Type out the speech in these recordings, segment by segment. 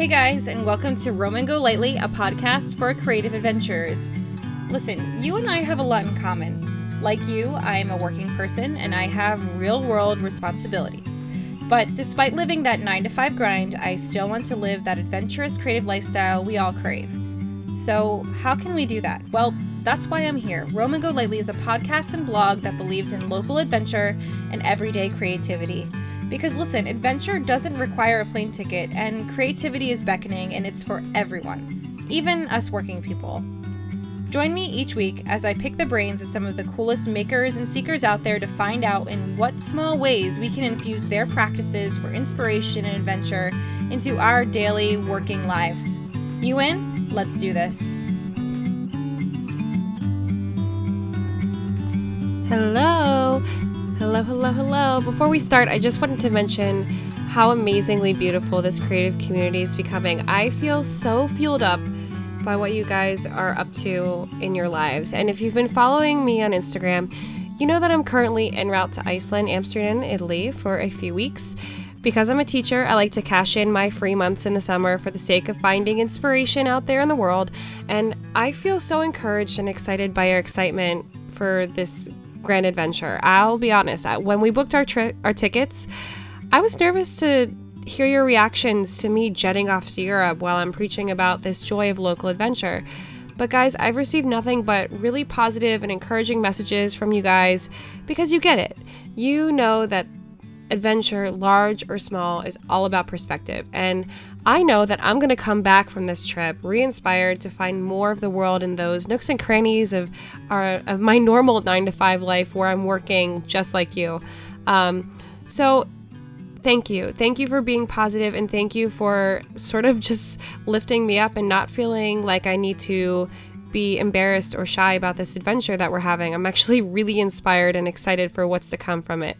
Hey guys, and welcome to Roam & Go Lightly, a podcast for creative adventurers. Listen, you and I have a lot in common. Like you, I am a working person and I have real world responsibilities. But despite living that 9 to 5 grind, I still want to live that adventurous creative lifestyle we all crave. So, how can we do that? Well, that's why I'm here. Roam & Go Lightly is a podcast and blog that believes in local adventure and everyday creativity. Because listen, adventure doesn't require a plane ticket, and creativity is beckoning, and it's for everyone, even us working people. Join me each week as I pick the brains of some of the coolest makers and seekers out there to find out in what small ways we can infuse their practices for inspiration and adventure into our daily working lives. You in? Let's do this. Hello. Hello, hello, hello. Before we start, I just wanted to mention how amazingly beautiful this creative community is becoming. I feel so fueled up by what you guys are up to in your lives. And if you've been following me on Instagram, you know that I'm currently en route to Iceland, Amsterdam, Italy for a few weeks. Because I'm a teacher, I like to cash in my free months in the summer for the sake of finding inspiration out there in the world. And I feel so encouraged and excited by your excitement for this grand adventure. I'll be honest, when we booked our tri- our tickets, I was nervous to hear your reactions to me jetting off to Europe while I'm preaching about this joy of local adventure. But guys, I've received nothing but really positive and encouraging messages from you guys because you get it. You know that adventure, large or small, is all about perspective. And I know that I'm going to come back from this trip re inspired to find more of the world in those nooks and crannies of, our, of my normal nine to five life where I'm working just like you. Um, so, thank you. Thank you for being positive and thank you for sort of just lifting me up and not feeling like I need to be embarrassed or shy about this adventure that we're having. I'm actually really inspired and excited for what's to come from it.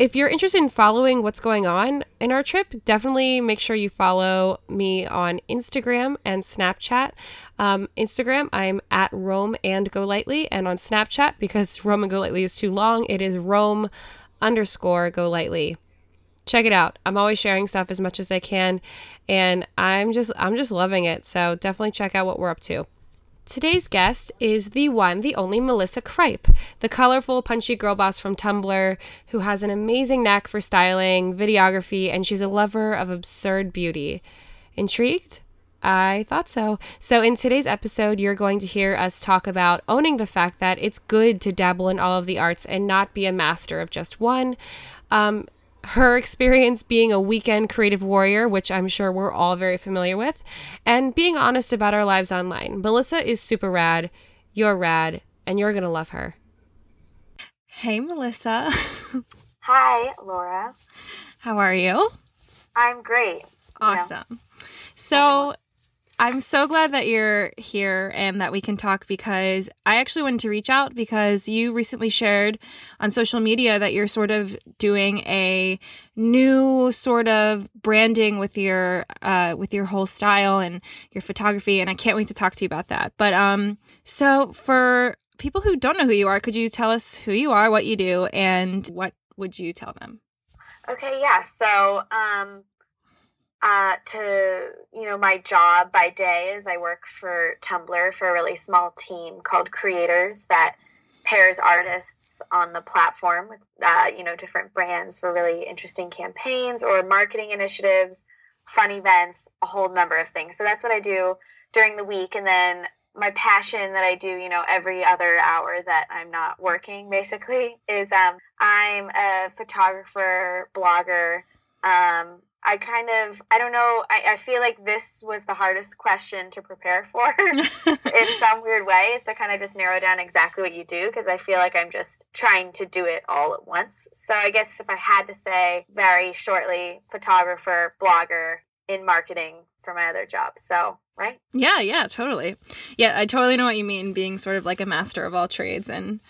If you're interested in following what's going on in our trip, definitely make sure you follow me on Instagram and Snapchat. Um, Instagram, I'm at Roam and Go Lightly, and on Snapchat, because Roam and Go Lightly is too long, it is Roam underscore Go Lightly. Check it out. I'm always sharing stuff as much as I can, and I'm just I'm just loving it. So definitely check out what we're up to. Today's guest is the one, the only Melissa Kripe, the colorful, punchy girl boss from Tumblr who has an amazing knack for styling, videography, and she's a lover of absurd beauty. Intrigued? I thought so. So, in today's episode, you're going to hear us talk about owning the fact that it's good to dabble in all of the arts and not be a master of just one. Um, her experience being a weekend creative warrior, which I'm sure we're all very familiar with, and being honest about our lives online. Melissa is super rad, you're rad, and you're going to love her. Hey, Melissa. Hi, Laura. How are you? I'm great. Awesome. You know. So, I'm so glad that you're here and that we can talk because I actually wanted to reach out because you recently shared on social media that you're sort of doing a new sort of branding with your uh, with your whole style and your photography and I can't wait to talk to you about that. But um so for people who don't know who you are, could you tell us who you are, what you do and what would you tell them? Okay, yeah. So, um uh, to you know my job by day is I work for Tumblr for a really small team called Creators that pairs artists on the platform with uh, you know different brands for really interesting campaigns or marketing initiatives, fun events, a whole number of things. So that's what I do during the week, and then my passion that I do, you know, every other hour that I'm not working, basically, is um, I'm a photographer, blogger. Um, I kind of, I don't know, I, I feel like this was the hardest question to prepare for in some weird way. So kind of just narrow down exactly what you do because I feel like I'm just trying to do it all at once. So I guess if I had to say very shortly, photographer, blogger in marketing for my other job. So, right? Yeah, yeah, totally. Yeah, I totally know what you mean being sort of like a master of all trades and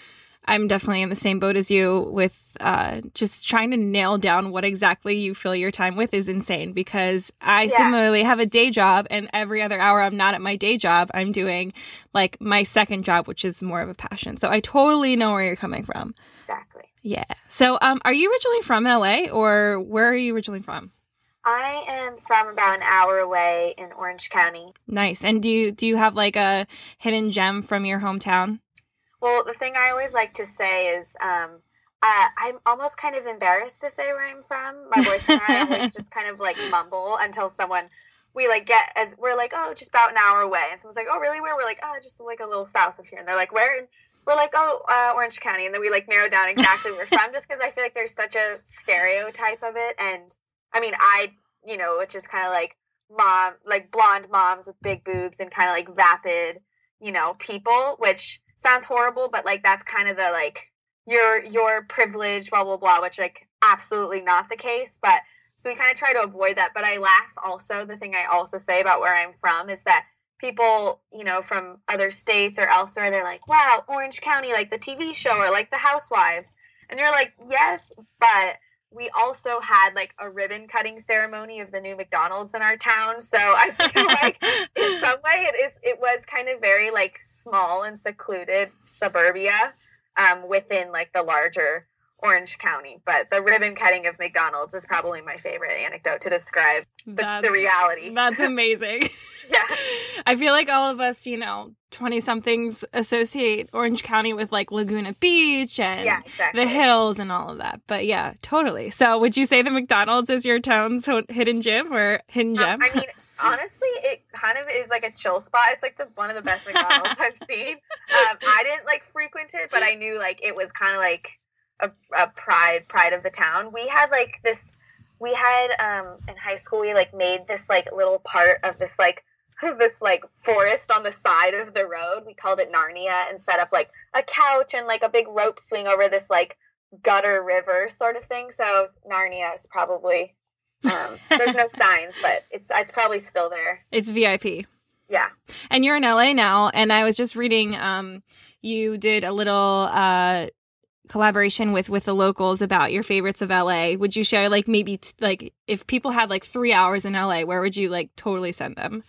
I'm definitely in the same boat as you with uh, just trying to nail down what exactly you fill your time with is insane because I yeah. similarly have a day job and every other hour I'm not at my day job, I'm doing like my second job, which is more of a passion. So I totally know where you're coming from. Exactly. Yeah. So um, are you originally from LA or where are you originally from? I am from about an hour away in Orange County. Nice. And do you do you have like a hidden gem from your hometown? Well, the thing I always like to say is um, uh, I'm almost kind of embarrassed to say where I'm from. My boyfriend and I always just kind of like mumble until someone we like get as we're like, oh, just about an hour away, and someone's like, oh, really? Where? We're like, oh, just like a little south of here, and they're like, where? And we're like, oh, uh, Orange County, and then we like narrow down exactly where we're from, just because I feel like there's such a stereotype of it, and I mean, I, you know, which is kind of like mom, like blonde moms with big boobs and kind of like vapid, you know, people, which sounds horrible, but like that's kind of the like your your privilege, blah blah blah, which like absolutely not the case. But so we kind of try to avoid that. But I laugh also. The thing I also say about where I'm from is that people, you know, from other states or elsewhere, they're like, "Wow, Orange County, like the TV show or like the Housewives," and you're like, "Yes, but." We also had like a ribbon cutting ceremony of the new McDonald's in our town. So I feel like in some way it is it was kind of very like small and secluded suburbia um, within like the larger Orange County. But the ribbon cutting of McDonald's is probably my favorite anecdote to describe the, the reality. That's amazing. yeah. I feel like all of us, you know, 20 somethings associate Orange County with like Laguna Beach and yeah, exactly. the hills and all of that. But yeah, totally. So would you say the McDonald's is your town's hidden gem or hidden um, gem? Um, I mean, honestly, it kind of is like a chill spot. It's like the one of the best McDonald's I've seen. Um, I didn't like frequent it, but I knew like it was kind of like a, a pride pride of the town. We had like this. We had um in high school. We like made this like little part of this like this like forest on the side of the road. We called it Narnia and set up like a couch and like a big rope swing over this like gutter river sort of thing. So Narnia is probably um, there's no signs, but it's it's probably still there. It's VIP. Yeah. And you're in LA now, and I was just reading. Um, you did a little uh collaboration with with the locals about your favorites of LA. Would you share like maybe t- like if people had like three hours in LA, where would you like totally send them?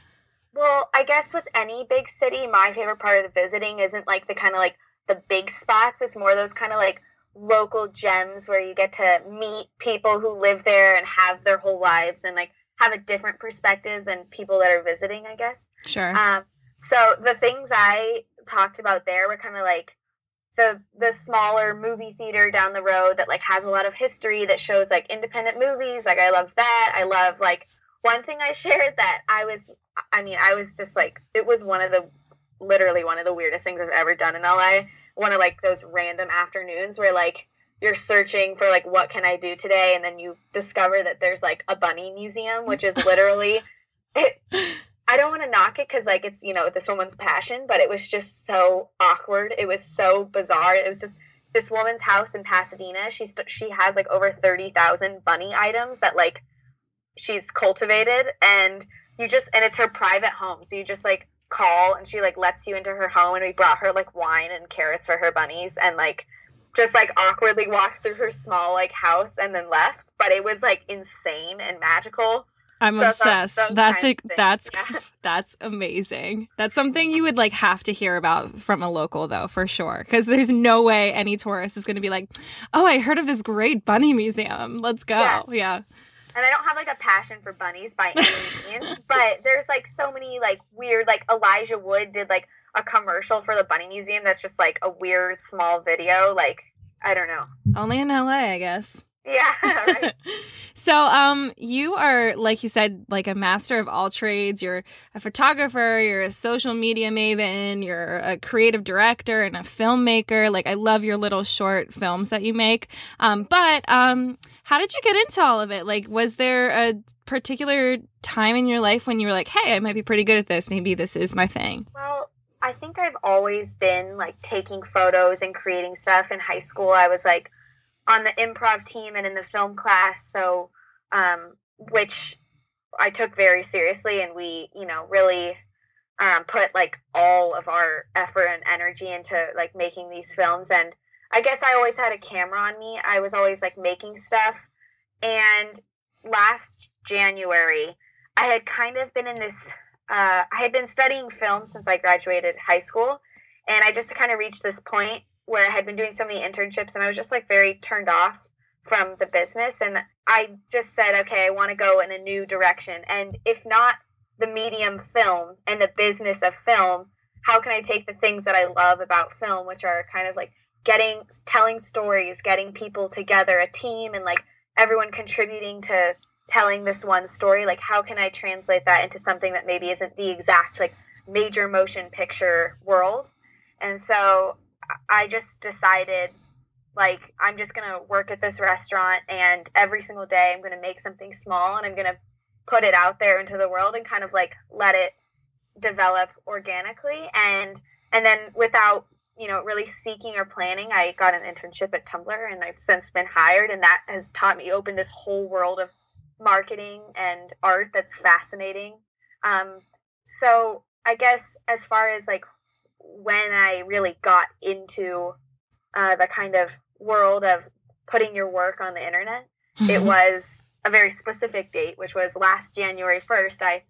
Well, I guess with any big city, my favorite part of visiting isn't like the kind of like the big spots. It's more those kind of like local gems where you get to meet people who live there and have their whole lives and like have a different perspective than people that are visiting, I guess. Sure. Um, so the things I talked about there were kind of like the the smaller movie theater down the road that like has a lot of history that shows like independent movies. Like I love that. I love like one thing I shared that I was I mean, I was just like it was one of the literally one of the weirdest things I've ever done in LA one of like those random afternoons where like you're searching for like what can I do today? And then you discover that there's like a bunny museum which is literally it, I don't want to knock it cuz like it's you know this woman's passion but it was just so awkward. It was so bizarre. It was just this woman's house in Pasadena. She st- she has like over 30,000 bunny items that like she's cultivated and you just and it's her private home. So you just like call and she like lets you into her home. And we brought her like wine and carrots for her bunnies and like just like awkwardly walked through her small like house and then left. But it was like insane and magical. I'm so obsessed. that's a, that's yeah. that's amazing. That's something you would like have to hear about from a local though for sure. Because there's no way any tourist is going to be like oh i heard of this great bunny museum. Let's go. Yeah. yeah and I don't have like a passion for bunnies by any means, but there's like so many like weird like Elijah Wood did like a commercial for the bunny museum that's just like a weird small video like I don't know. Only in LA, I guess. Yeah. Right. so, um, you are, like you said, like a master of all trades. You're a photographer, you're a social media maven, you're a creative director and a filmmaker. Like, I love your little short films that you make. Um, but, um, how did you get into all of it? Like, was there a particular time in your life when you were like, hey, I might be pretty good at this. Maybe this is my thing? Well, I think I've always been like taking photos and creating stuff in high school. I was like, on the improv team and in the film class. So, um, which I took very seriously, and we, you know, really um, put like all of our effort and energy into like making these films. And I guess I always had a camera on me. I was always like making stuff. And last January, I had kind of been in this. Uh, I had been studying film since I graduated high school, and I just kind of reached this point where I had been doing so many internships and I was just like very turned off from the business. And I just said, okay, I want to go in a new direction. And if not the medium film and the business of film, how can I take the things that I love about film, which are kind of like getting, telling stories, getting people together, a team, and like everyone contributing to telling this one story? Like, how can I translate that into something that maybe isn't the exact, like, major motion picture world? And so I just decided like i'm just going to work at this restaurant and every single day i'm going to make something small and i'm going to put it out there into the world and kind of like let it develop organically. And and then without you know really seeking or planning i got an internship at tumblr and i've since been hired and that has taught me open this whole world of marketing and art that's fascinating. Um so i guess as far as like when i really got into uh, the kind of world of putting your work on the internet. Mm-hmm. It was a very specific date, which was last January 1st. I,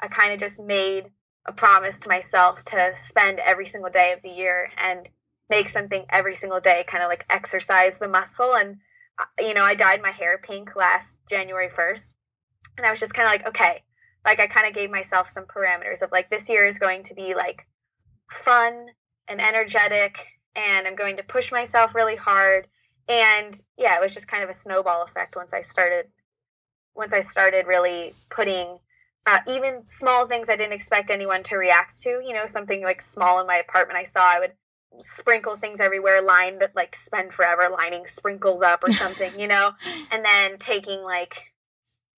I kind of just made a promise to myself to spend every single day of the year and make something every single day, kind of like exercise the muscle. And, uh, you know, I dyed my hair pink last January 1st. And I was just kind of like, okay, like I kind of gave myself some parameters of like, this year is going to be like fun and energetic and I'm going to push myself really hard. And yeah, it was just kind of a snowball effect once I started once I started really putting uh, even small things I didn't expect anyone to react to, you know, something like small in my apartment I saw, I would sprinkle things everywhere, line that like spend forever lining sprinkles up or something, you know, and then taking like,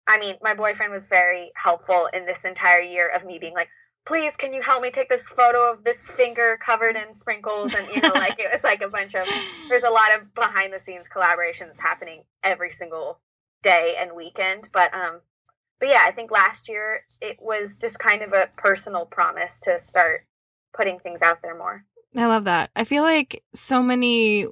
I mean, my boyfriend was very helpful in this entire year of me being like, please can you help me take this photo of this finger covered in sprinkles? And you know like it was like a bunch of there's a lot of behind the scenes collaborations happening every single day and weekend. But um but yeah i think last year it was just kind of a personal promise to start putting things out there more. I love that. I feel like so many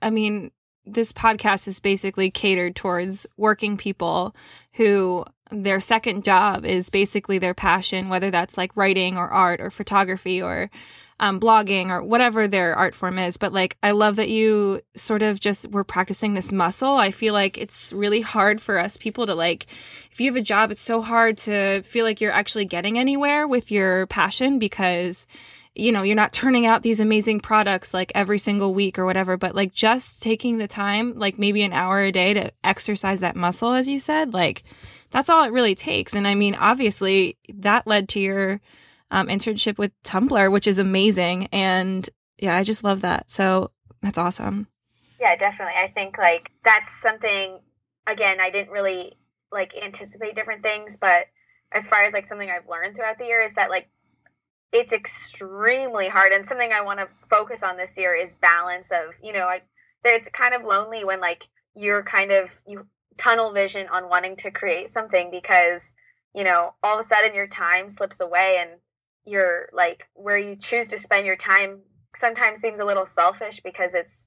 i mean this podcast is basically catered towards working people who their second job is basically their passion, whether that's like writing or art or photography or um, blogging or whatever their art form is. But like, I love that you sort of just were practicing this muscle. I feel like it's really hard for us people to like, if you have a job, it's so hard to feel like you're actually getting anywhere with your passion because you know, you're not turning out these amazing products like every single week or whatever, but like just taking the time, like maybe an hour a day to exercise that muscle, as you said, like that's all it really takes. And I mean, obviously, that led to your um, internship with Tumblr, which is amazing. And yeah, I just love that. So that's awesome. Yeah, definitely. I think like that's something, again, I didn't really like anticipate different things, but as far as like something I've learned throughout the year is that like it's extremely hard and something i want to focus on this year is balance of you know like it's kind of lonely when like you're kind of you tunnel vision on wanting to create something because you know all of a sudden your time slips away and you're like where you choose to spend your time sometimes seems a little selfish because it's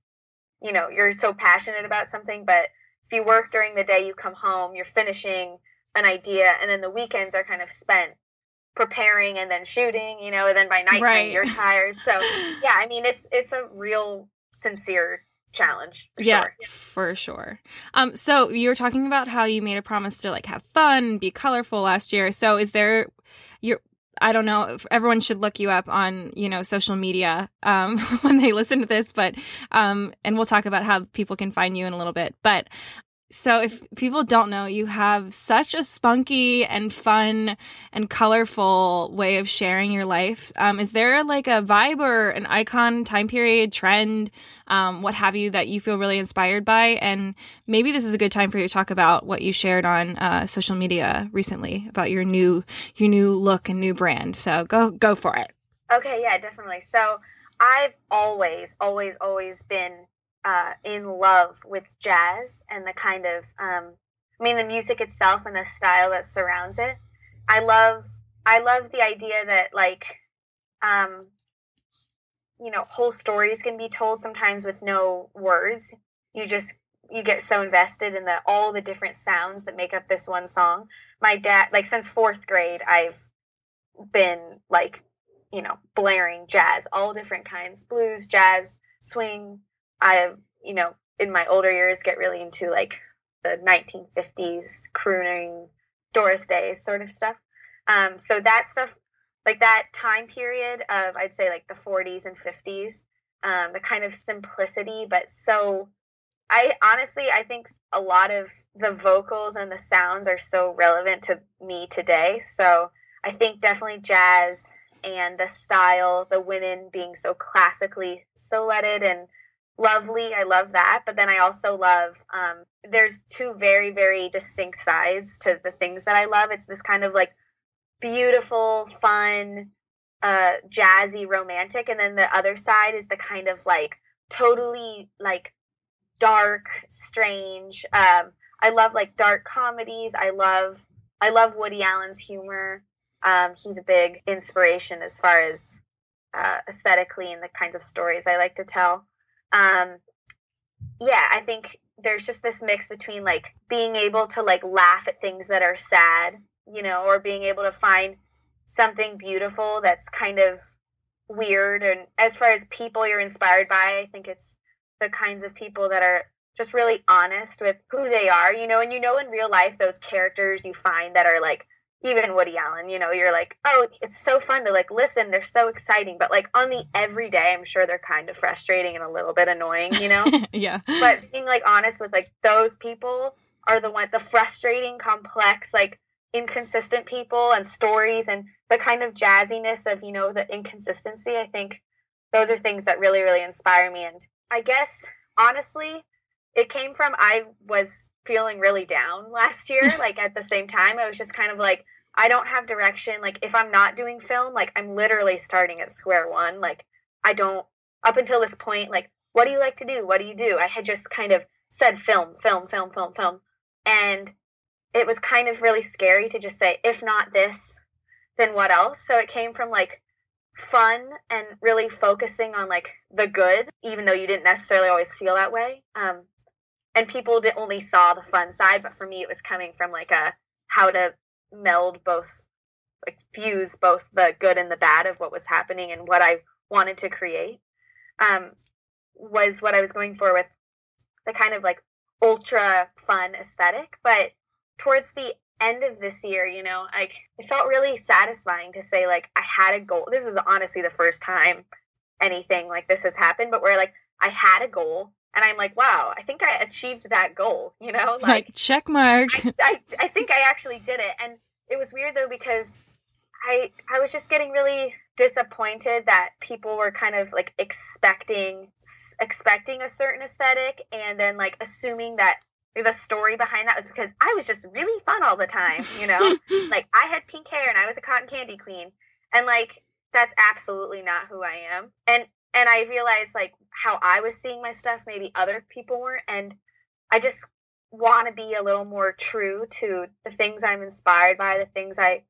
you know you're so passionate about something but if you work during the day you come home you're finishing an idea and then the weekends are kind of spent preparing and then shooting, you know, and then by nighttime right. you're tired. So yeah, I mean it's it's a real sincere challenge. For yeah, sure. for sure. Um, so you were talking about how you made a promise to like have fun, be colorful last year. So is there your I don't know. Everyone should look you up on, you know, social media um, when they listen to this, but um, and we'll talk about how people can find you in a little bit. But so, if people don't know, you have such a spunky and fun and colorful way of sharing your life. Um, is there like a vibe or an icon, time period, trend, um, what have you, that you feel really inspired by? And maybe this is a good time for you to talk about what you shared on uh, social media recently about your new your new look and new brand. So go go for it. Okay, yeah, definitely. So I've always, always, always been uh, in love with jazz and the kind of, um, I mean, the music itself and the style that surrounds it. I love, I love the idea that like, um, you know, whole stories can be told sometimes with no words. You just you get so invested in the all the different sounds that make up this one song. My dad, like since fourth grade, I've been like, you know, blaring jazz, all different kinds, blues, jazz, swing, I, you know, in my older years get really into like the 1950s crooning Doris Day sort of stuff. Um, so that stuff, like that time period of I'd say like the 40s and 50s, um, the kind of simplicity, but so I honestly I think a lot of the vocals and the sounds are so relevant to me today. So I think definitely jazz and the style, the women being so classically silhouetted and lovely. I love that. But then I also love, um, there's two very, very distinct sides to the things that I love. It's this kind of like beautiful, fun, uh, jazzy, romantic. And then the other side is the kind of like totally like dark, strange. Um, I love like dark comedies. I love, I love Woody Allen's humor. Um, he's a big inspiration as far as uh, aesthetically and the kinds of stories I like to tell. Um, yeah, I think there's just this mix between like being able to like laugh at things that are sad, you know, or being able to find something beautiful that's kind of weird. And as far as people you're inspired by, I think it's the kinds of people that are just really honest with who they are, you know, and you know in real life those characters you find that are like even Woody Allen, you know, you're like, oh, it's so fun to like listen. They're so exciting. But like on the everyday, I'm sure they're kind of frustrating and a little bit annoying, you know? yeah. But being like honest with like those people are the one, the frustrating, complex, like inconsistent people and stories and the kind of jazziness of, you know, the inconsistency. I think those are things that really, really inspire me. And I guess honestly, it came from I was feeling really down last year. like at the same time, I was just kind of like, I don't have direction. Like if I'm not doing film, like I'm literally starting at square one. Like I don't up until this point, like, what do you like to do? What do you do? I had just kind of said film, film, film, film, film. And it was kind of really scary to just say, if not this, then what else? So it came from like fun and really focusing on like the good, even though you didn't necessarily always feel that way. Um, and people only saw the fun side, but for me, it was coming from like a how to meld both, like fuse both the good and the bad of what was happening and what I wanted to create. Um, was what I was going for with the kind of like ultra fun aesthetic. But towards the end of this year, you know, like it felt really satisfying to say like I had a goal. This is honestly the first time anything like this has happened, but where like I had a goal and I'm like, wow, I think I achieved that goal, you know? Like, like check mark. I, I, I think I actually did it. And it was weird though because I I was just getting really disappointed that people were kind of like expecting expecting a certain aesthetic and then like assuming that the story behind that was because I was just really fun all the time, you know? like I had pink hair and I was a cotton candy queen. And like that's absolutely not who I am. And and I realized like how I was seeing my stuff, maybe other people weren't. And I just want to be a little more true to the things I'm inspired by, the things I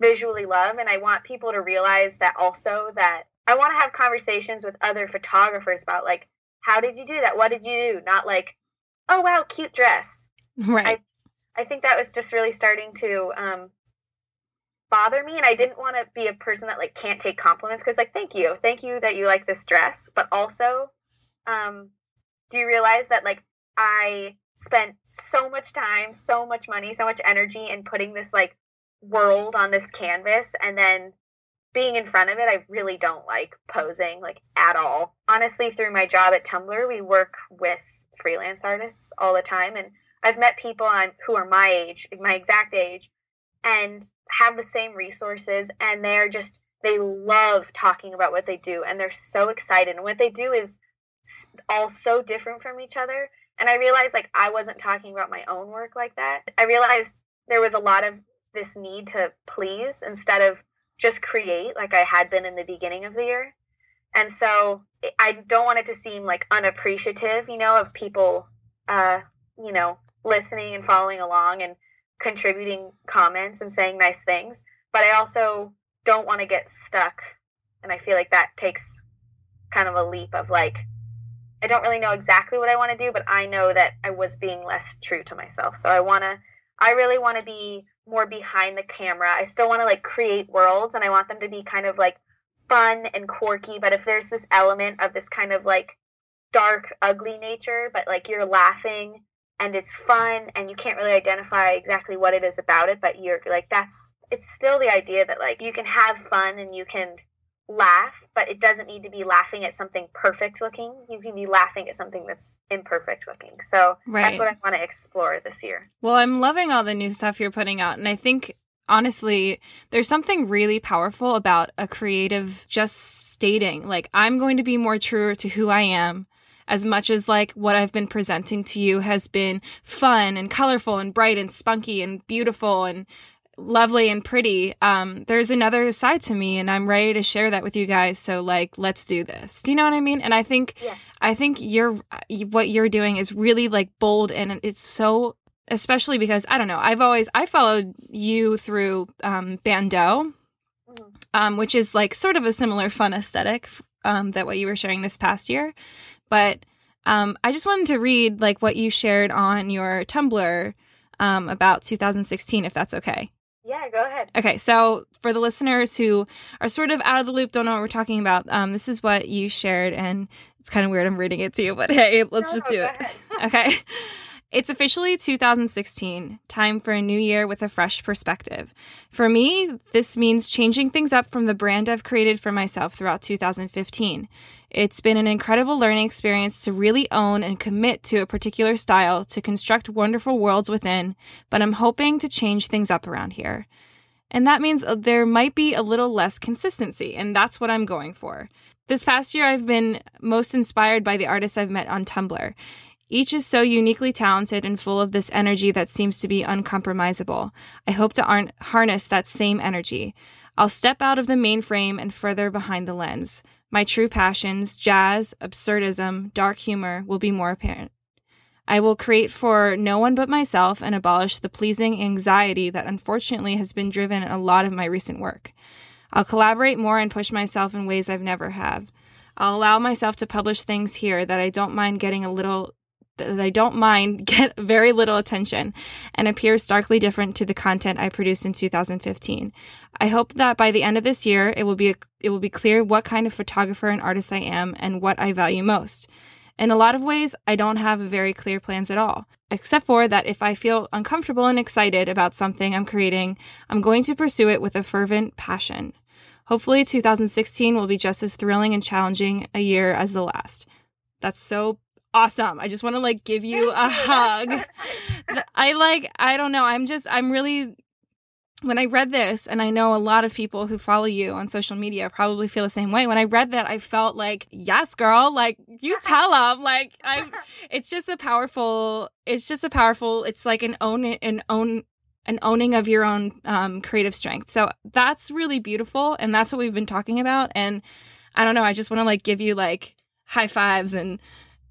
visually love. And I want people to realize that also that I want to have conversations with other photographers about like, how did you do that? What did you do? Not like, oh wow, cute dress. Right. I, I think that was just really starting to um, bother me and I didn't want to be a person that like can't take compliments because like thank you. Thank you that you like this dress, but also um do you realize that like I spent so much time, so much money, so much energy in putting this like world on this canvas and then being in front of it, I really don't like posing like at all. Honestly, through my job at Tumblr, we work with freelance artists all the time and I've met people on who are my age, my exact age, and have the same resources and they're just they love talking about what they do and they're so excited. And what they do is all so different from each other. And i realized like i wasn't talking about my own work like that. I realized there was a lot of this need to please instead of just create like i had been in the beginning of the year. And so i don't want it to seem like unappreciative you know of people uh you know listening and following along and contributing comments and saying nice things, but I also don't want to get stuck. And I feel like that takes kind of a leap of like, I don't really know exactly what I want to do, but I know that I was being less true to myself. So I want to, I really want to be more behind the camera. I still want to like create worlds and I want them to be kind of like fun and quirky. But if there's this element of this kind of like dark, ugly nature, but like you're laughing and it's fun and you can't really identify exactly what it is about it, but you're like, that's, it's still the idea that like you can have fun and you can laugh, but it doesn't need to be laughing at something perfect looking. You can be laughing at something that's imperfect looking. So Right. that's what I want to explore this year. Well, I'm loving all the new stuff you're putting out. And I think, honestly, there's something really powerful about a creative just stating, like, I'm going to be more true to who I am. As much as like what I've been presenting to you has been fun and colorful and bright and spunky and beautiful and lovely and pretty. Um, there's another side to me and I'm ready to share that with you guys. So like, let's do this. Do you know what I mean? And I think, Yeah. I think you're, what you're doing is really like bold and it's so especially because I don't know. I've always I followed you through um, Bando, Mhm. um, which is like sort of a similar fun aesthetic um, that what you were sharing this past year. But um, I just wanted to read like what you shared on your Tumblr um, about 2016, if that's okay. Yeah, go ahead. Okay, so for the listeners who are sort of out of the loop, don't know what we're talking about, um, this is what you shared, and it's kind of weird I'm reading it to you, but hey, let's No, just do it. Okay. It's officially 2016, time for a new year with a fresh perspective. For me, this means changing things up from the brand I've created for myself throughout 2015. It's been an incredible learning experience to really own and commit to a particular style to construct wonderful worlds within, but I'm hoping to change things up around here. And that means uh, there might be a little less consistency, and that's what I'm going for. This past year, I've been most inspired by the artists I've met on Tumblr. Each is so uniquely talented and full of this energy that seems to be uncompromisable. I hope to harness that same energy. I'll step out of the mainframe and further behind the lens. My true passions, jazz, absurdism, dark humor, will be more apparent. I will create for no one but myself and abolish the pleasing anxiety that unfortunately has been driven in a lot of my recent work. I'll collaborate more and push myself in ways I've never have. I'll allow myself to publish things here that I don't mind getting a little that I don't mind get very little attention and appear starkly different to the content I produced in 2015. I hope that by the end of this year it will be it will be clear what kind of photographer and artist I am and what I value most. In a lot of ways, I don't have very clear plans at all, except for that if I feel uncomfortable and excited about something I'm creating, I'm going to pursue it with a fervent passion. Hopefully, 2016 will be just as thrilling and challenging a year as the last. That's so awesome. I just want to like give you a hug. I like, I don't know. I'm just, I'm really, when I read this, and I know a lot of people who follow you on social media probably feel the same way. When I read that, I felt like, yes, girl, like you tell them. Like, I, it's just a powerful, it's just a powerful, it's like an own, an own, an owning of your own um, creative strength. So that's really beautiful. And that's what we've been talking about. And I don't know, I just want to like give you like high fives and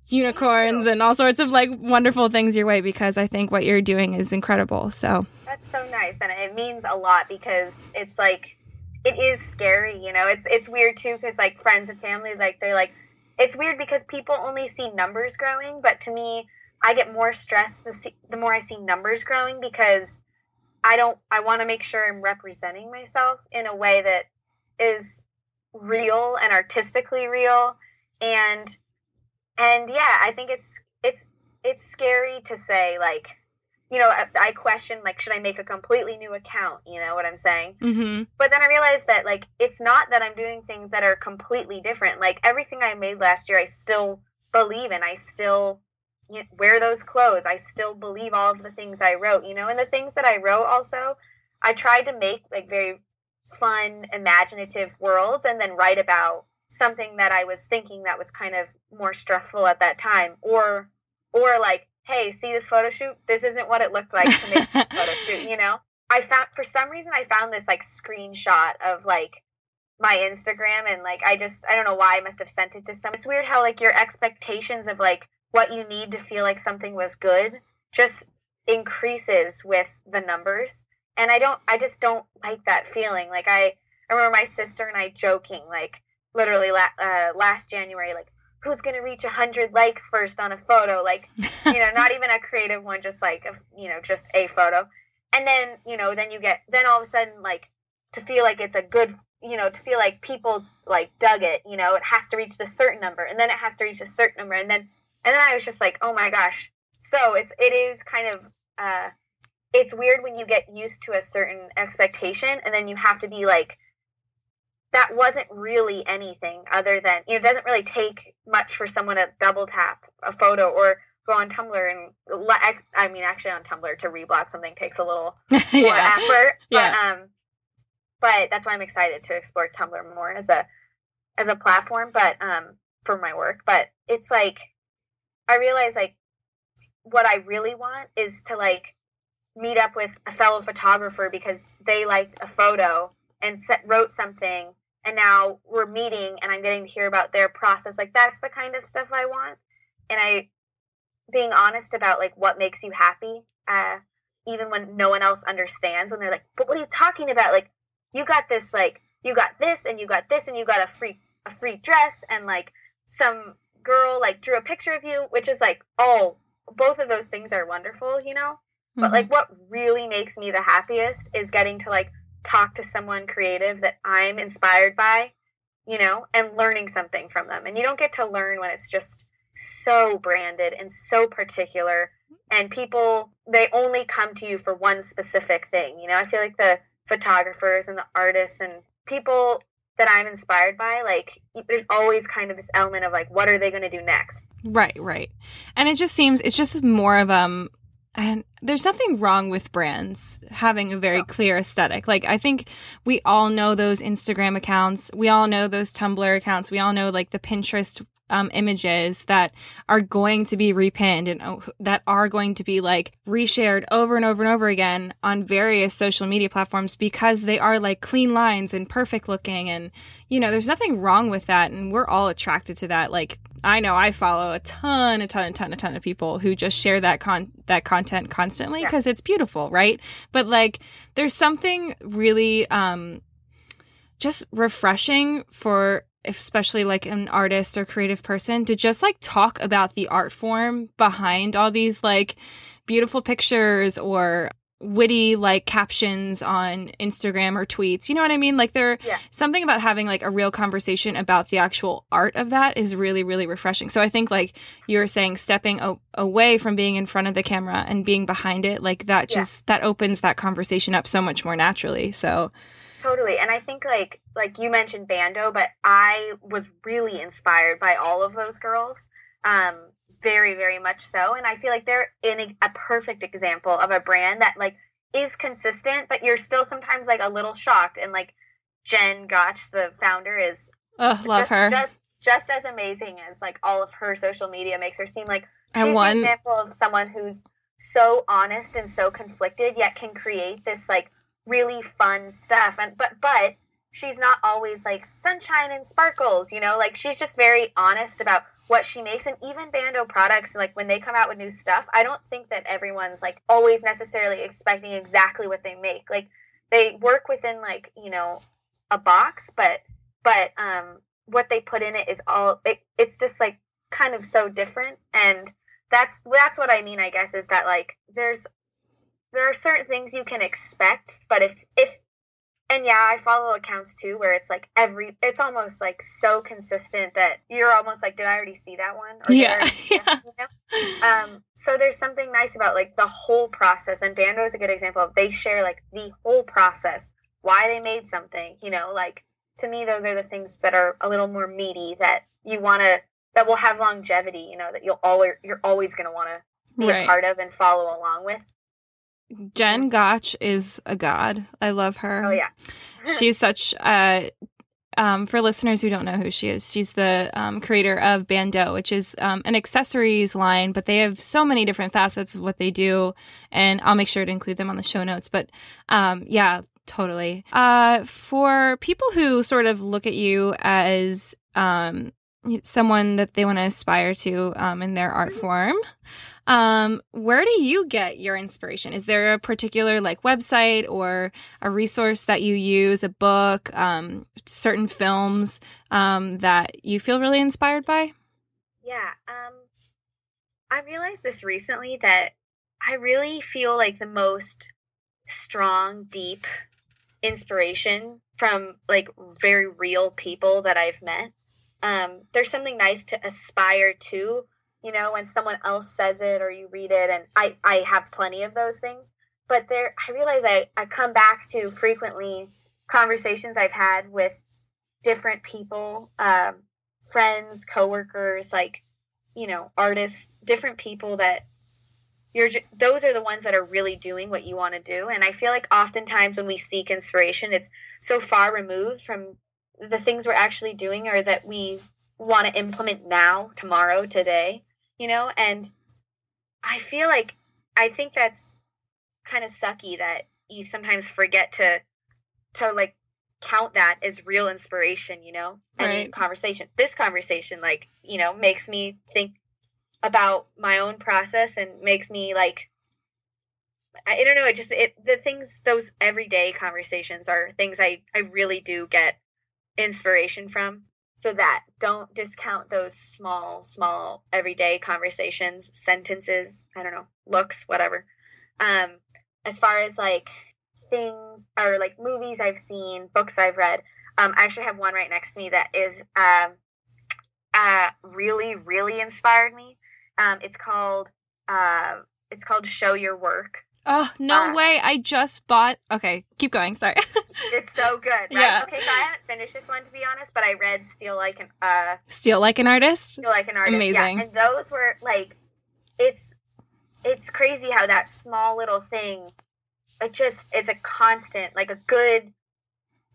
unicorns and all sorts of like wonderful things your way because I think what you're doing is incredible. So That's so nice, and it means a lot because it's like it is scary. You know, it's it's weird too because like friends and family, like they're like, it's weird because people only see numbers growing, but to me, I get more stressed the see, the more I see numbers growing because I don't. I want to make sure I'm representing myself in a way that is real and artistically real, and and yeah, I think it's it's it's scary to say like you know, I, I question like, should I make a completely new account? You know what I'm saying? hmm But then I realized that like, it's not that I'm doing things that are completely different. Like everything I made last year, I still believe in. I still you know, wear those clothes. I still believe all of the things I wrote. You know, and the things that I wrote also, I tried to make like very fun, imaginative worlds, and then write about something that I was thinking that was kind of more stressful at that time, or or like hey, see this photo shoot? This isn't what it looked like to make this photo shoot, you know? I found, for some reason, I found this like screenshot of like my Instagram and like I just, I don't know why I must have sent it to some. It's weird how like your expectations of like what you need to feel like something was good just increases with the numbers. And I don't, I just don't like that feeling. Like I, I remember my sister and I joking, like literally la- uh, last January, like, who's going to reach 100 likes first on a photo like you know not even a creative one just like a, you know just a photo and then you know then you get then all of a sudden like to feel like it's a good you know, to feel like people like dug it, you know, it has to reach this certain number and then it has to reach a certain number and then and then I was just like, "Oh my gosh." So it's it is kind of uh it's weird when you get used to a certain expectation and then you have to be like that wasn't really anything other than you know, it doesn't really take much for someone to double tap a photo or go on Tumblr and I mean actually on Tumblr to reblog something takes a little more yeah. effort. But yeah. um but that's why I'm excited to explore Tumblr more as a as a platform, but um for my work. But it's like I realize like what I really want is to like meet up with a fellow photographer because they liked a photo and set, wrote something and now we're meeting and I'm getting to hear about their process. Like that's the kind of stuff I want. And I being honest about like what makes you happy, uh, even when no one else understands, when they're like, but what are you talking about? Like, you got this, like, you got this and you got this and you got a free a free dress and like some girl like drew a picture of you, which is like, oh, both of those things are wonderful, you know? Mm-hmm. But like what really makes me the happiest is getting to like talk to someone creative that I'm inspired by, you know, and learning something from them. And you don't get to learn when it's just so branded and so particular. And people they only come to you for one specific thing. You know i feel like the photographers and the artists and people that i'm inspired by like there's always kind of this element of like what are they going to do next? Right right. And it just seems it's just more of um and there's nothing wrong with brands having a very clear aesthetic. Like I think we all know those Instagram accounts. We all know those Tumblr accounts. We all know like the Pinterest um, images that are going to be repinned and oh, that are going to be like reshared over and over and over again on various social media platforms because they are like clean lines and perfect looking and you know there's nothing wrong with that and we're all attracted to that like I know I follow a ton a ton a ton a ton of people who just share that con that content constantly because yeah. it's beautiful right but like there's something really um just refreshing for especially like an artist or creative person to just like talk about the art form behind all these like beautiful pictures or witty like captions on Instagram or tweets. You know what I mean? Like there yeah. something about having like a real conversation about the actual art of that is really really refreshing. So I think like you were saying stepping o- away from being in front of the camera and being behind it like that just yeah. that opens that conversation up so much more naturally. So Totally. And I think like like you mentioned Bando, but I was really inspired by all of those girls. Um very very much so and I feel like they're in a, a perfect example of a brand that like is consistent but you're still sometimes like a little shocked and like Jen Gotch the founder is oh, love just, her. Just just as amazing as like all of her social media makes her seem like she's one... an example of someone who's so honest and so conflicted yet can create this like really fun stuff. And but but she's not always like sunshine and sparkles you know? Like she's just very honest about what she makes. And even bando products like when they come out with new stuff i don't think that everyone's like always necessarily expecting exactly what they make. Like they work within like you know a box but but um what they put in it is all it, it's just like kind of so different. And that's that's what i mean i guess is that like there's there are certain things you can expect, but if if and yeah, I follow accounts too where it's like every it's almost like so consistent that you're almost like, did I already see that one? Or yeah. yeah. You know? um, so there's something nice about like the whole process, and Bando is a good example of they share like the whole process, why they made something. You know, like to me, those are the things that are a little more meaty that you want to that will have longevity. You know, that you'll always you're always going to want to be right. a part of and follow along with. Jen Gotch is a god. I love her. Oh yeah. she's such uh um, for listeners who don't know who she is, she's the um, creator of Bando, which is um, an accessories line, but they have so many different facets of what they do, and I'll make sure to include them on the show notes. But um, yeah, totally. Uh, for people who sort of look at you as um, someone that they want to aspire to um, in their art form, um, where do you get your inspiration? Is there a particular like website or a resource that you use, a book, um, certain films um, that you feel really inspired by? Yeah, um, I realized this recently that I really feel like the most strong, deep inspiration from like very real people that I've met. Um, there's something nice to aspire to, you know, when someone else says it or you read it, and I I have plenty of those things. But there, I realize I I come back to frequently conversations I've had with different people, um, friends, coworkers, like you know, artists, different people that you're those are the ones that are really doing what you want to do and i feel like oftentimes when we seek inspiration it's so far removed from the things we're actually doing or that we want to implement now tomorrow today you know and i feel like i think that's kind of sucky that you sometimes forget to to like count that as real inspiration you know any right. conversation this conversation like you know makes me think about my own process and makes me like I don't know, it just it the things those everyday conversations are things I I really do get inspiration from. So that don't discount those small small everyday conversations, sentences, I don't know, looks, whatever. Um as far as like things or like movies I've seen, books I've read, um I actually have one right next to me that is um uh really really inspired me. Um, it's called uh, it's called Show Your Work. Oh no uh, way! I just bought. Okay, keep going. Sorry. it's so good, right? Yeah. Okay, so I haven't finished this one to be honest, but I read Steal Like an uh, Steal Like an Artist. Steal Like an Artist. Amazing. Yeah, and those were like, it's it's crazy how that small little thing, it just it's a constant, like a good,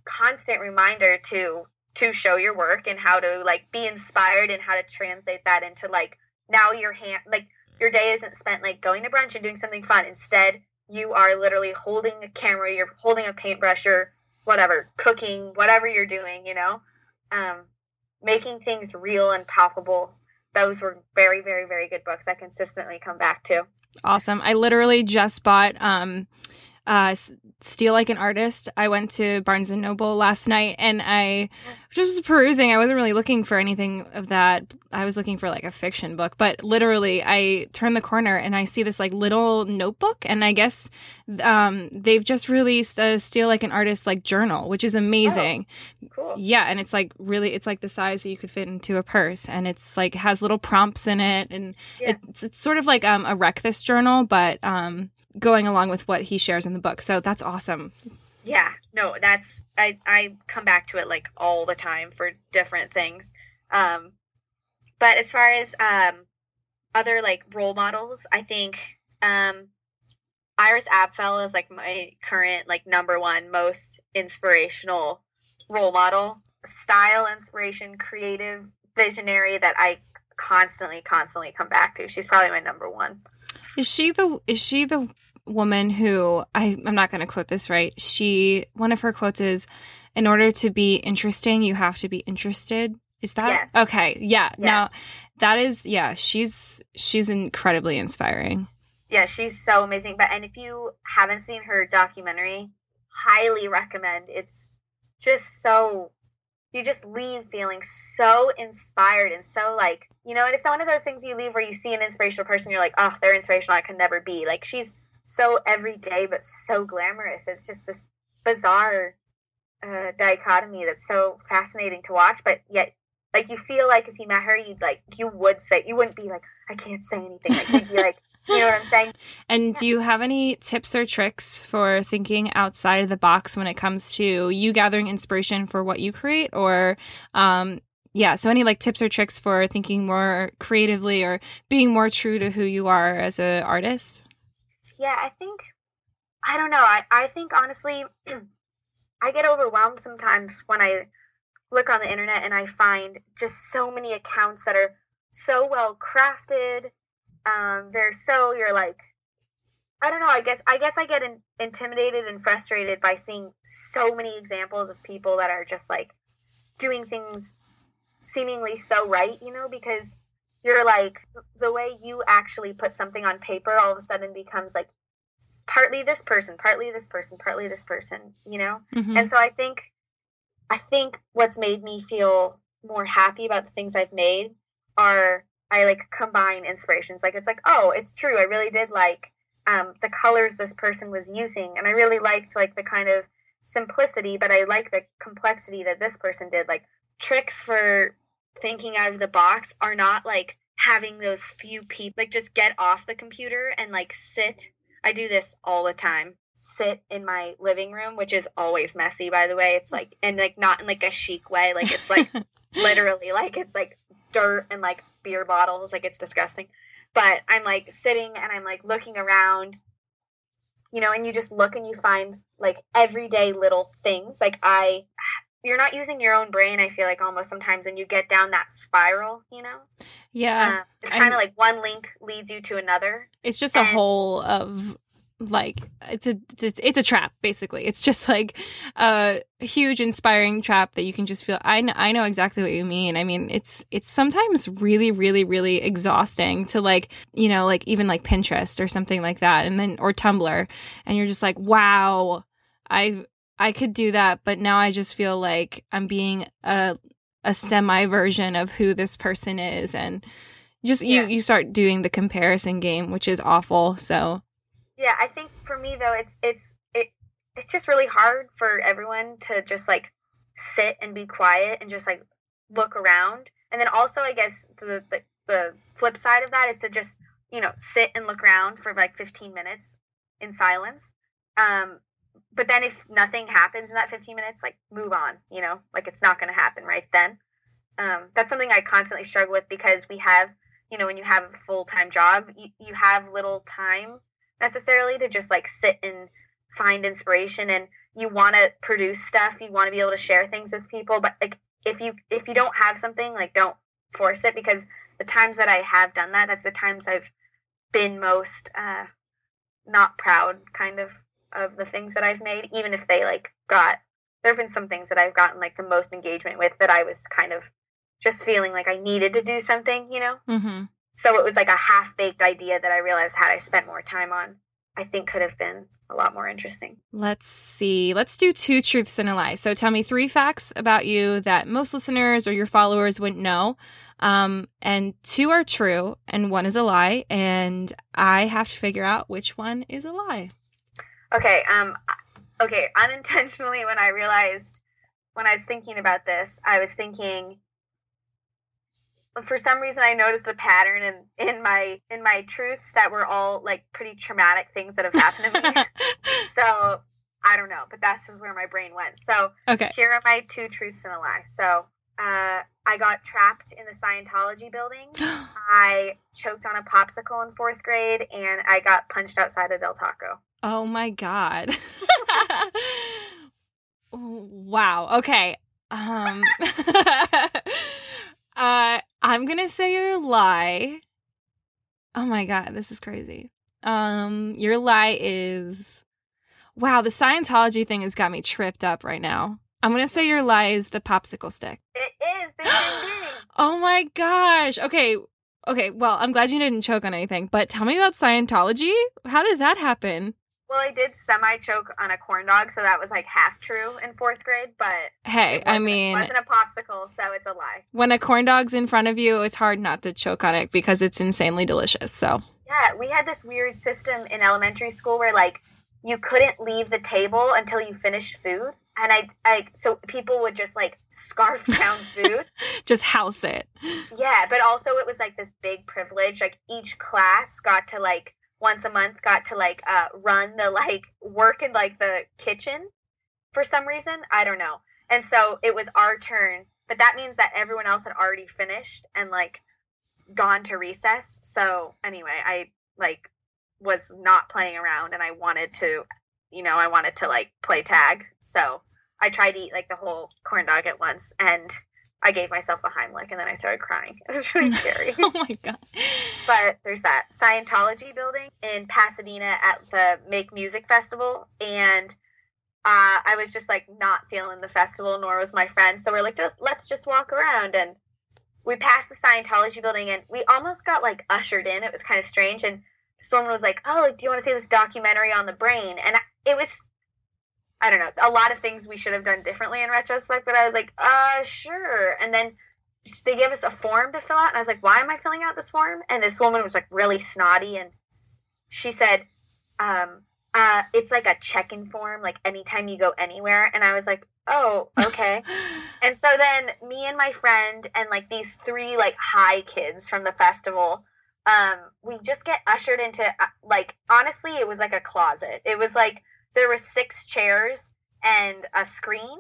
constant reminder to to show your work and how to like be inspired and how to translate that into like now your hand like your day isn't spent like going to brunch and doing something fun. Instead, you are literally holding a camera, you're holding a paintbrush or whatever, cooking, whatever you're doing, you know? Um, making things real and palpable. Those were very, very, very good books I consistently come back to. Awesome. I literally just bought um uh, Steal Like an Artist. I went to Barnes and Noble last night and I just was perusing. I wasn't really looking for anything of that. I was looking for like a fiction book, but literally I turn the corner and I see this like little notebook and I guess um, they've just released a Steal Like an Artist like journal, which is amazing. Oh, cool. Yeah, and it's like really it's like the size that you could fit into a purse and it's like has little prompts in it and yeah. it's it's sort of like um, a wreck this journal, but um going along with what he shares in the book. So that's awesome. Yeah, no, that's I I come back to it like all the time for different things. Um but as far as um other like role models, I think um Iris Apfel is like my current like number one most inspirational role model, style inspiration, creative visionary that I constantly constantly come back to. She's probably my number one. Is she the is she the woman who I, I'm not going to quote this right. She one of her quotes is, "In order to be interesting, you have to be interested." Is that yes. okay? Yeah. Yes. Now that is yeah. She's she's incredibly inspiring. Yeah, she's so amazing. But and if you haven't seen her documentary, highly recommend. It's just so you just leave feeling so inspired and so like you know and it's one of those things you leave where you see an inspirational person you're like oh they're inspirational i can never be. Like she's so everyday but so glamorous. It's just this bizarre uh, dichotomy that's so fascinating to watch but yet like you feel like if you met her you'd like you would say you wouldn't be like i can't say anything. Like you'd be like you know what I'm saying? And do you have any tips or tricks for thinking outside of the box when it comes to you gathering inspiration for what you create or um yeah, so any like tips or tricks for thinking more creatively or being more true to who you are as an artist? Yeah, I think I don't know. I, I think honestly I get overwhelmed sometimes when I look on the internet and I find just so many accounts that are so well crafted um, they're so you're like, I don't know. I guess I guess I get in, intimidated and frustrated by seeing so many examples of people that are just like doing things seemingly so right, you know, because you're like the way you actually put something on paper all of a sudden becomes like partly this person, partly this person, partly this person, you know? Mm-hmm. And so I think I think what's made me feel more happy about the things I've made are I like combine inspirations. Like it's like, oh, it's true. I really did like um, the colors this person was using, and I really liked like the kind of simplicity, but I like the complexity that this person did. Like tricks for thinking out of the box are not like having those few people like just get off the computer and like sit. I do this all the time. Sit in my living room, which is always messy by the way. It's like and like not in like a chic way. Like it's like literally like it's like dirt and like beer bottles. Like it's disgusting. But I'm like sitting and I'm like looking around, you know, and you just look and you find like everyday little things. Like I you're not using your own brain, I feel like almost sometimes when you get down that spiral, you know? Yeah. Uh, it's kind of like one link leads you to another. It's just a and- whole of like it's a it's, it's a trap basically. It's just like a huge inspiring trap that you can just feel I know, I know exactly what you mean. I mean, it's it's sometimes really really really exhausting to like, you know, like even like Pinterest or something like that and then or Tumblr and you're just like, "Wow, I I could do that, but now I just feel like I'm being a a semi version of who this person is and just you Yeah. you start doing the comparison game, which is awful. So Yeah, I think for me though, it's it's it it's just really hard for everyone to just like sit and be quiet and just like look around. And then also, I guess the the, the flip side of that is to just you know sit and look around for like 15 minutes in silence. Um, but then if nothing happens in that 15 minutes, like move on. You know, like it's not going to happen right then. Um, that's something I constantly struggle with because we have, you know, when you have a full time job, you, you have little time necessarily to just like sit and find inspiration and you want to produce stuff you want to be able to share things with people but like if you if you don't have something like don't force it because the times that i have done that that's the times i've been most uh not proud kind of of the things that i've made even if they like got there have been some things that i've gotten like the most engagement with that i was kind of just feeling like i needed to do something you know mhm. So it was like a half baked idea that I realized had I spent more time on, I think could have been a lot more interesting. let's see. Let's do two truths and a lie. So tell me three facts about you that most listeners or your followers wouldn't know. Um, and two are true and one is a lie. And I have to figure out which one is a lie. Okay, um okay, unintentionally when I realized when I was thinking about this, I was thinking for some reason I noticed a pattern in, in my in my truths that were all like pretty traumatic things that have happened to me. so I don't know, but that's just where my brain went. So okay. here are my two truths and a lie. So uh, I got trapped in the Scientology building. I choked on a popsicle in fourth grade, and I got punched outside of Del Taco. Oh my god. wow. Okay. Um uh I'm to say your lie. Oh my god, this is crazy. Um your lie is Wow, the Scientology thing has got me tripped up right now. I'm to say your lie is the popsicle stick. It is the same thing. Oh my gosh. Okay. Okay, well, I'm glad you didn't choke on anything, but tell me about Scientology. How did that happen? Well, I did semi choke on a corn dog, so that was like half true in fourth grade, but Hey, I mean, it wasn't a popsicle, so it's a lie. when a corn dog's in front of you, it's hard not to choke on it because it's insanely delicious. So, Yeah, we had this weird system in elementary school where like you couldn't leave the table until you finished food. And I, I, so people would just like scarf down food. just house it. Yeah, but also it was like this big privilege. Like each class got to like once a month got to like uh run the like work in like the kitchen for some reason. I don't know. And so it was our turn, but that means that everyone else had already finished and like gone to recess. So anyway, I like was not playing around and I wanted to you know, I wanted to like play tag. So I tried to eat like the whole corn dog at once and I gave myself a Heimlich and then I started crying. It was really scary. oh my god. but there's that Scientology building in Pasadena at the Make Music Festival. And uh, I was just like not feeling the festival, nor was my friend. So we're like, let's just walk around. And we passed the Scientology building and we almost got like ushered in. It was kind of strange. And someone was like, oh, like, do you want to see this documentary on the brain? And it was, I don't know, a lot of things we should have done differently in retrospect, but I was like, uh, sure. And then they gave us a form to fill out. And I was like, why am I filling out this form? And this woman was like really snotty. And she said, um, uh, it's like a check-in form, like anytime you go anywhere. And I was like, oh, okay. and so then me and my friend and like these three like high kids from the festival, um, we just get ushered into uh, like honestly, it was like a closet. It was like there were six chairs and a screen,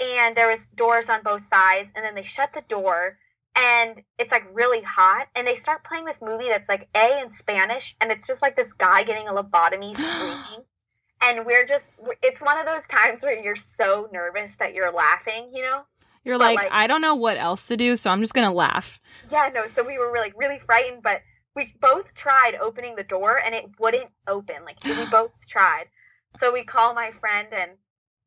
and there was doors on both sides, and then they shut the door and it's like really hot and they start playing this movie that's like a in spanish and it's just like this guy getting a lobotomy screaming and we're just it's one of those times where you're so nervous that you're laughing you know? You're like, like, i don't know what else to do so i'm just gonna laugh. Yeah no so we were like really frightened but we both tried opening the door and it wouldn't open like we both tried so we call my friend and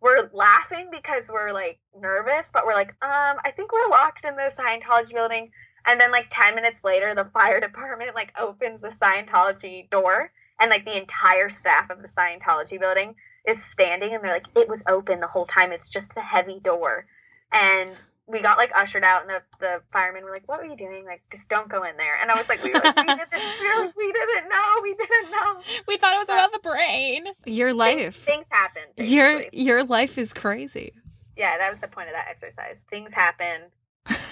we're laughing because we're like nervous, but we're like, um, I think we're locked in the Scientology building. And then like 10 minutes later, the fire department like opens the Scientology door and like the entire staff of the Scientology building is standing and they're like, it was open the whole time. It's just a heavy door. And we got like ushered out, and the, the firemen were like, "What were you doing? Like, just don't go in there." And I was like, "We, were like, we didn't, we, were like, we didn't know, we didn't know. We thought it was so, the brain. Your life, things, things happen. Basically. Your your life is crazy. Yeah, that was the point of that exercise. Things happen.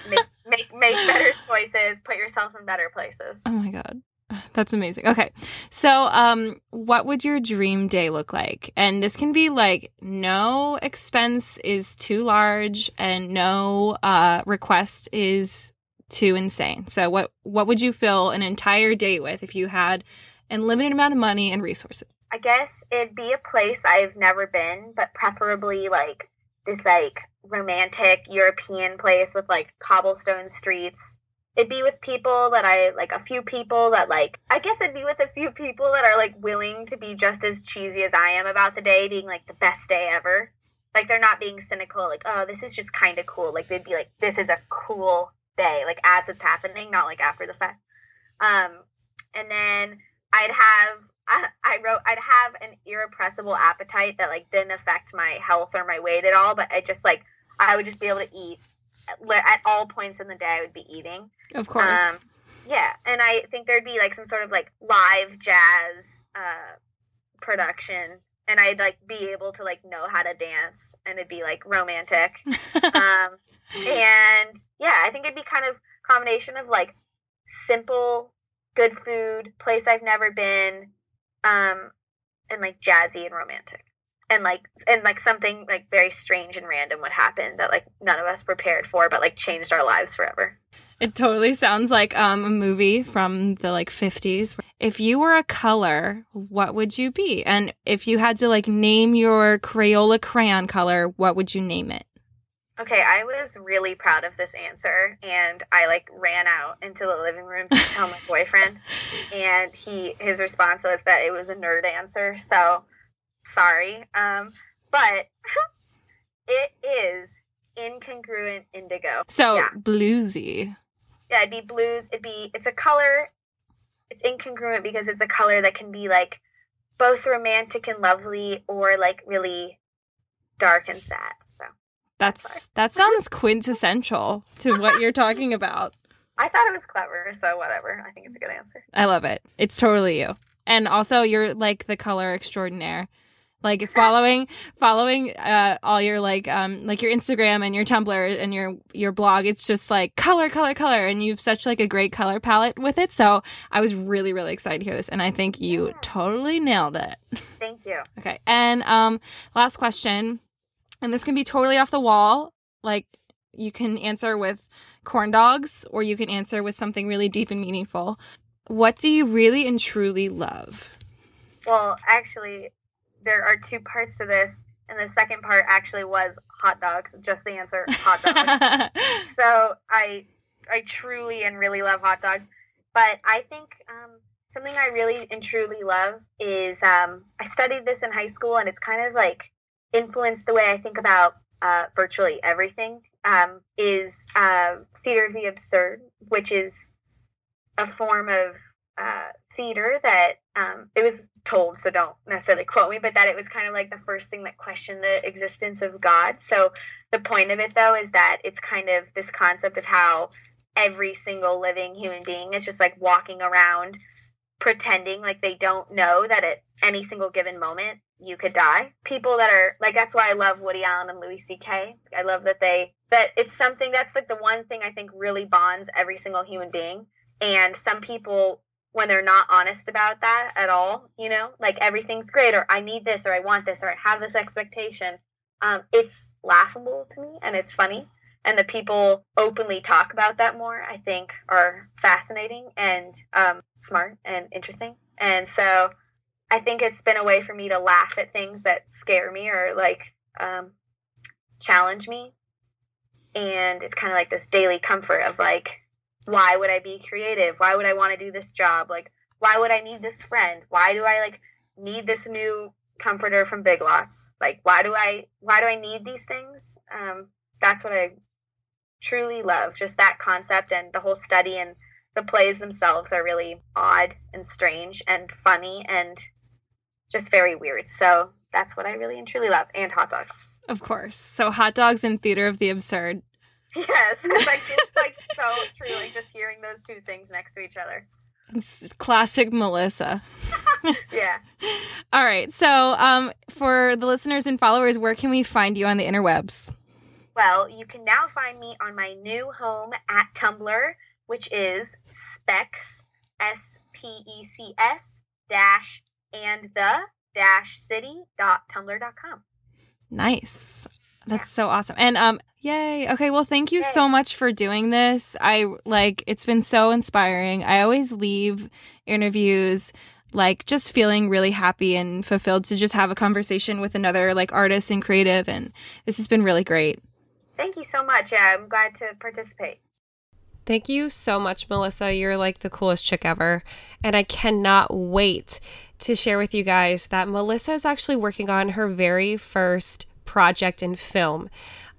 Make make make better choices. Put yourself in better places. Oh my god. That's amazing. Okay. So, um, what would your dream day look like? And this can be like no expense is too large and no uh, request is too insane. So, what what would you fill an entire day with if you had an limited amount of money and resources? I guess it'd be a place I've never been, but preferably like this like romantic European place with like cobblestone streets it'd be with people that I like a few people that like I guess it'd be with a few people that are like willing to be just as cheesy as I am about the day being like the best day ever. Like they're not being cynical, like, oh, this is just kinda cool. Like they'd be like, This is a cool day, like as it's happening, not like after the fact. Um and then I'd have I, I wrote I'd have an irrepressible appetite that like didn't affect my health or my weight at all, but I just like I would just be able to eat at all points in the day I would be eating. Of course. Um, yeah, and I think there'd be like some sort of like live jazz uh, production, and I'd like be able to like know how to dance, and it'd be like romantic. um, and yeah, I think it'd be kind of combination of like simple, good food, place I've never been, um, and like jazzy and romantic. And like and like something like very strange and random would happen that like none of us prepared for but like changed our lives forever. It totally sounds like um, a movie from the like 50s if you were a color what would you be? And if you had to like name your crayola crayon color what would you name it okay i was really proud of this answer and i like ran out into the living room to tell my boyfriend and he his response was that it was a nerd answer so Sorry. Um, but it is incongruent indigo. So yeah. bluesy. Yeah, it'd be blues. It'd be it's a color. It's incongruent because it's a color that can be like both romantic and lovely or like really dark and sad. So that's that sounds quintessential to what you're talking about. I thought it was clever, so whatever. I think it's a good answer. I love it. It's totally you. And also you're like the color extraordinaire like following following uh, all your like um like your Instagram and your Tumblr and your your blog it's just like color color color and you've such like a great color palette with it so I was really really excited to hear this and I think you yeah. totally nailed it. Thank you. Okay. And um last question and this can be totally off the wall like you can answer with corn dogs or you can answer with something really deep and meaningful. What do you really and truly love? Well, actually, there are two parts to this, and the second part actually was hot dogs. Just the answer, hot dogs. so I I truly and really love hot dogs, but I think um, something I really and truly love is um, I studied this in high school, and it's kind of like influenced the way I think about uh, virtually everything. Um, is uh, theater of the absurd, which is a form of uh, theater that um, it was told, so don't necessarily quote me, but that it was kind of like the first thing that questioned the existence of God. So the point of it, though, is that it's kind of this concept of how every single living human being is just like walking around pretending like they don't know that at any single given moment you could die. People that are like that's why I love Woody Allen and Louis C.K. I love that they that it's something that's like the one thing I think really bonds every single human being. And some people when they're not honest about that at all, you know, like everything's great or I need this or I want this or I have this expectation. Um, it's laughable to me and it's funny. And the people openly talk about that more, I think, are fascinating and um, smart and interesting. And so I think it's been a way for me to laugh at things that scare me or like um, challenge me. And it's kind of like this daily comfort of like, why would I be creative? Why would I want to do this job? Like, why would I need this friend? Why do I like need this new comforter from Big Lots? Like, why do I why do I need these things? Um, that's what I truly love. Just that concept and the whole study and the plays themselves are really odd and strange and funny and just very weird. So that's what I really and truly love. And hot dogs. Of course. So hot dogs and theater of the absurd. Yes, it's like it's like so true. Like just hearing those two things next to each other. It's classic Melissa. yeah. All right. So, um, for the listeners and followers, where can we find you on the interwebs? Well, you can now find me on my new home at Tumblr, which is specs s p e c s dash and the dash city dot tumblr dot com. Nice. That's so awesome. And um yay. Okay, well thank you so much for doing this. I like it's been so inspiring. I always leave interviews like just feeling really happy and fulfilled to just have a conversation with another like artist and creative and this has been really great. Thank you so much. Yeah, I'm glad to participate. Thank you so much, Melissa. You're like the coolest chick ever. And I cannot wait to share with you guys that Melissa is actually working on her very first project in film.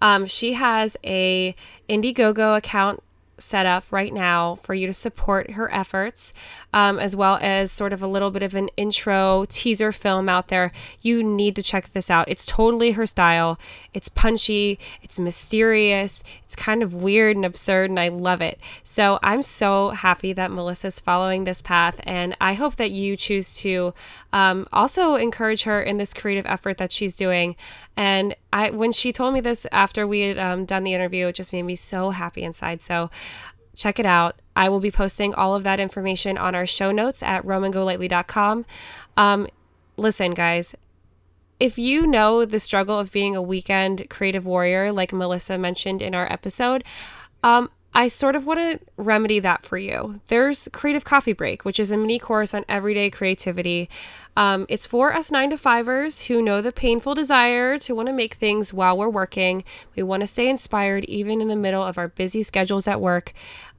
Um, she has a Indiegogo account set up right now for you to support her efforts, um, as well as sort of a little bit of an intro teaser film out there. You need to check this out. It's totally her style. It's punchy, it's mysterious, it's kind of weird and absurd, and I love it. So I'm so happy that Melissa's following this path, and I hope that you choose to um, also encourage her in this creative effort that she's doing. And I, when she told me this after we had um, done the interview, it just made me so happy inside. So check it out. I will be posting all of that information on our show notes at roamgolightly.com. Um, listen, guys, if you know the struggle of being a weekend creative warrior, like Melissa mentioned in our episode, um, I sort of want to remedy that for you. There's Creative Coffee Break, which is a mini course on everyday creativity. Um, it's for us nine to fivers who know the painful desire to want to make things while we're working. We want to stay inspired even in the middle of our busy schedules at work.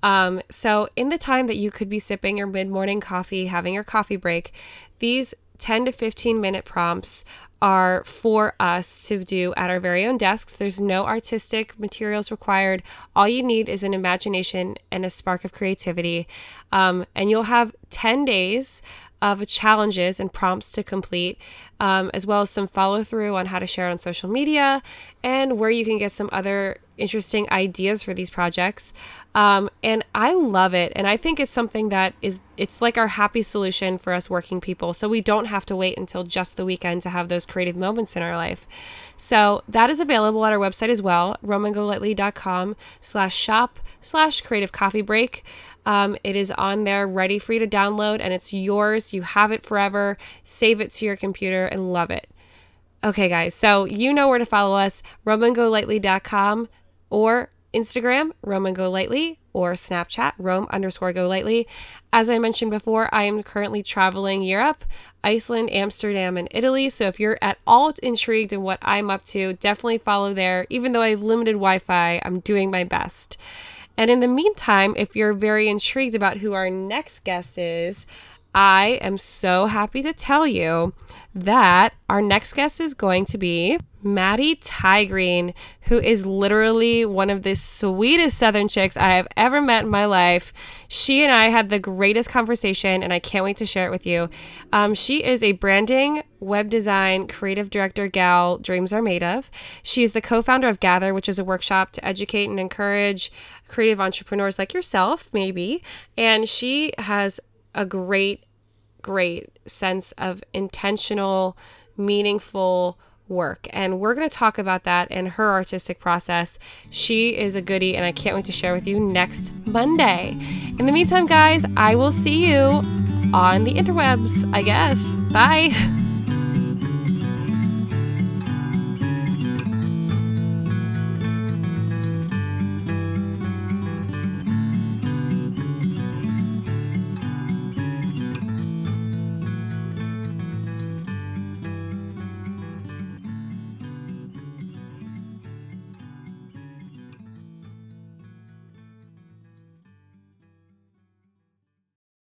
Um, so, in the time that you could be sipping your mid morning coffee, having your coffee break, these 10 to 15 minute prompts are for us to do at our very own desks. There's no artistic materials required. All you need is an imagination and a spark of creativity. Um, and you'll have 10 days of challenges and prompts to complete, um, as well as some follow through on how to share on social media and where you can get some other interesting ideas for these projects. Um, and I love it. And I think it's something that is, it's like our happy solution for us working people. So we don't have to wait until just the weekend to have those creative moments in our life. So that is available at our website as well, roamgolightly.com slash shop slash creative coffee break. Um, it is on there ready for you to download and it's yours. You have it forever. Save it to your computer and love it. Okay, guys, so you know where to follow us roamgolightly.com or Instagram, Roam Go Lightly, or Snapchat, Roam underscore Go Lightly. As I mentioned before, I am currently traveling Europe, Iceland, Amsterdam, and Italy. So if you're at all intrigued in what I'm up to, definitely follow there. Even though I have limited Wi Fi, I'm doing my best. And in the meantime, if you're very intrigued about who our next guest is, I am so happy to tell you that our next guest is going to be Maddie Tigreen, who is literally one of the sweetest Southern chicks I have ever met in my life. She and I had the greatest conversation, and I can't wait to share it with you. Um, she is a branding, web design, creative director gal dreams are made of. She is the co founder of Gather, which is a workshop to educate and encourage creative entrepreneurs like yourself, maybe. And she has a great great sense of intentional, meaningful work. And we're going to talk about that in her artistic process. She is a goody, and I can't wait to share with you next Monday. In the meantime, guys, I will see you on the interwebs, I guess. Bye.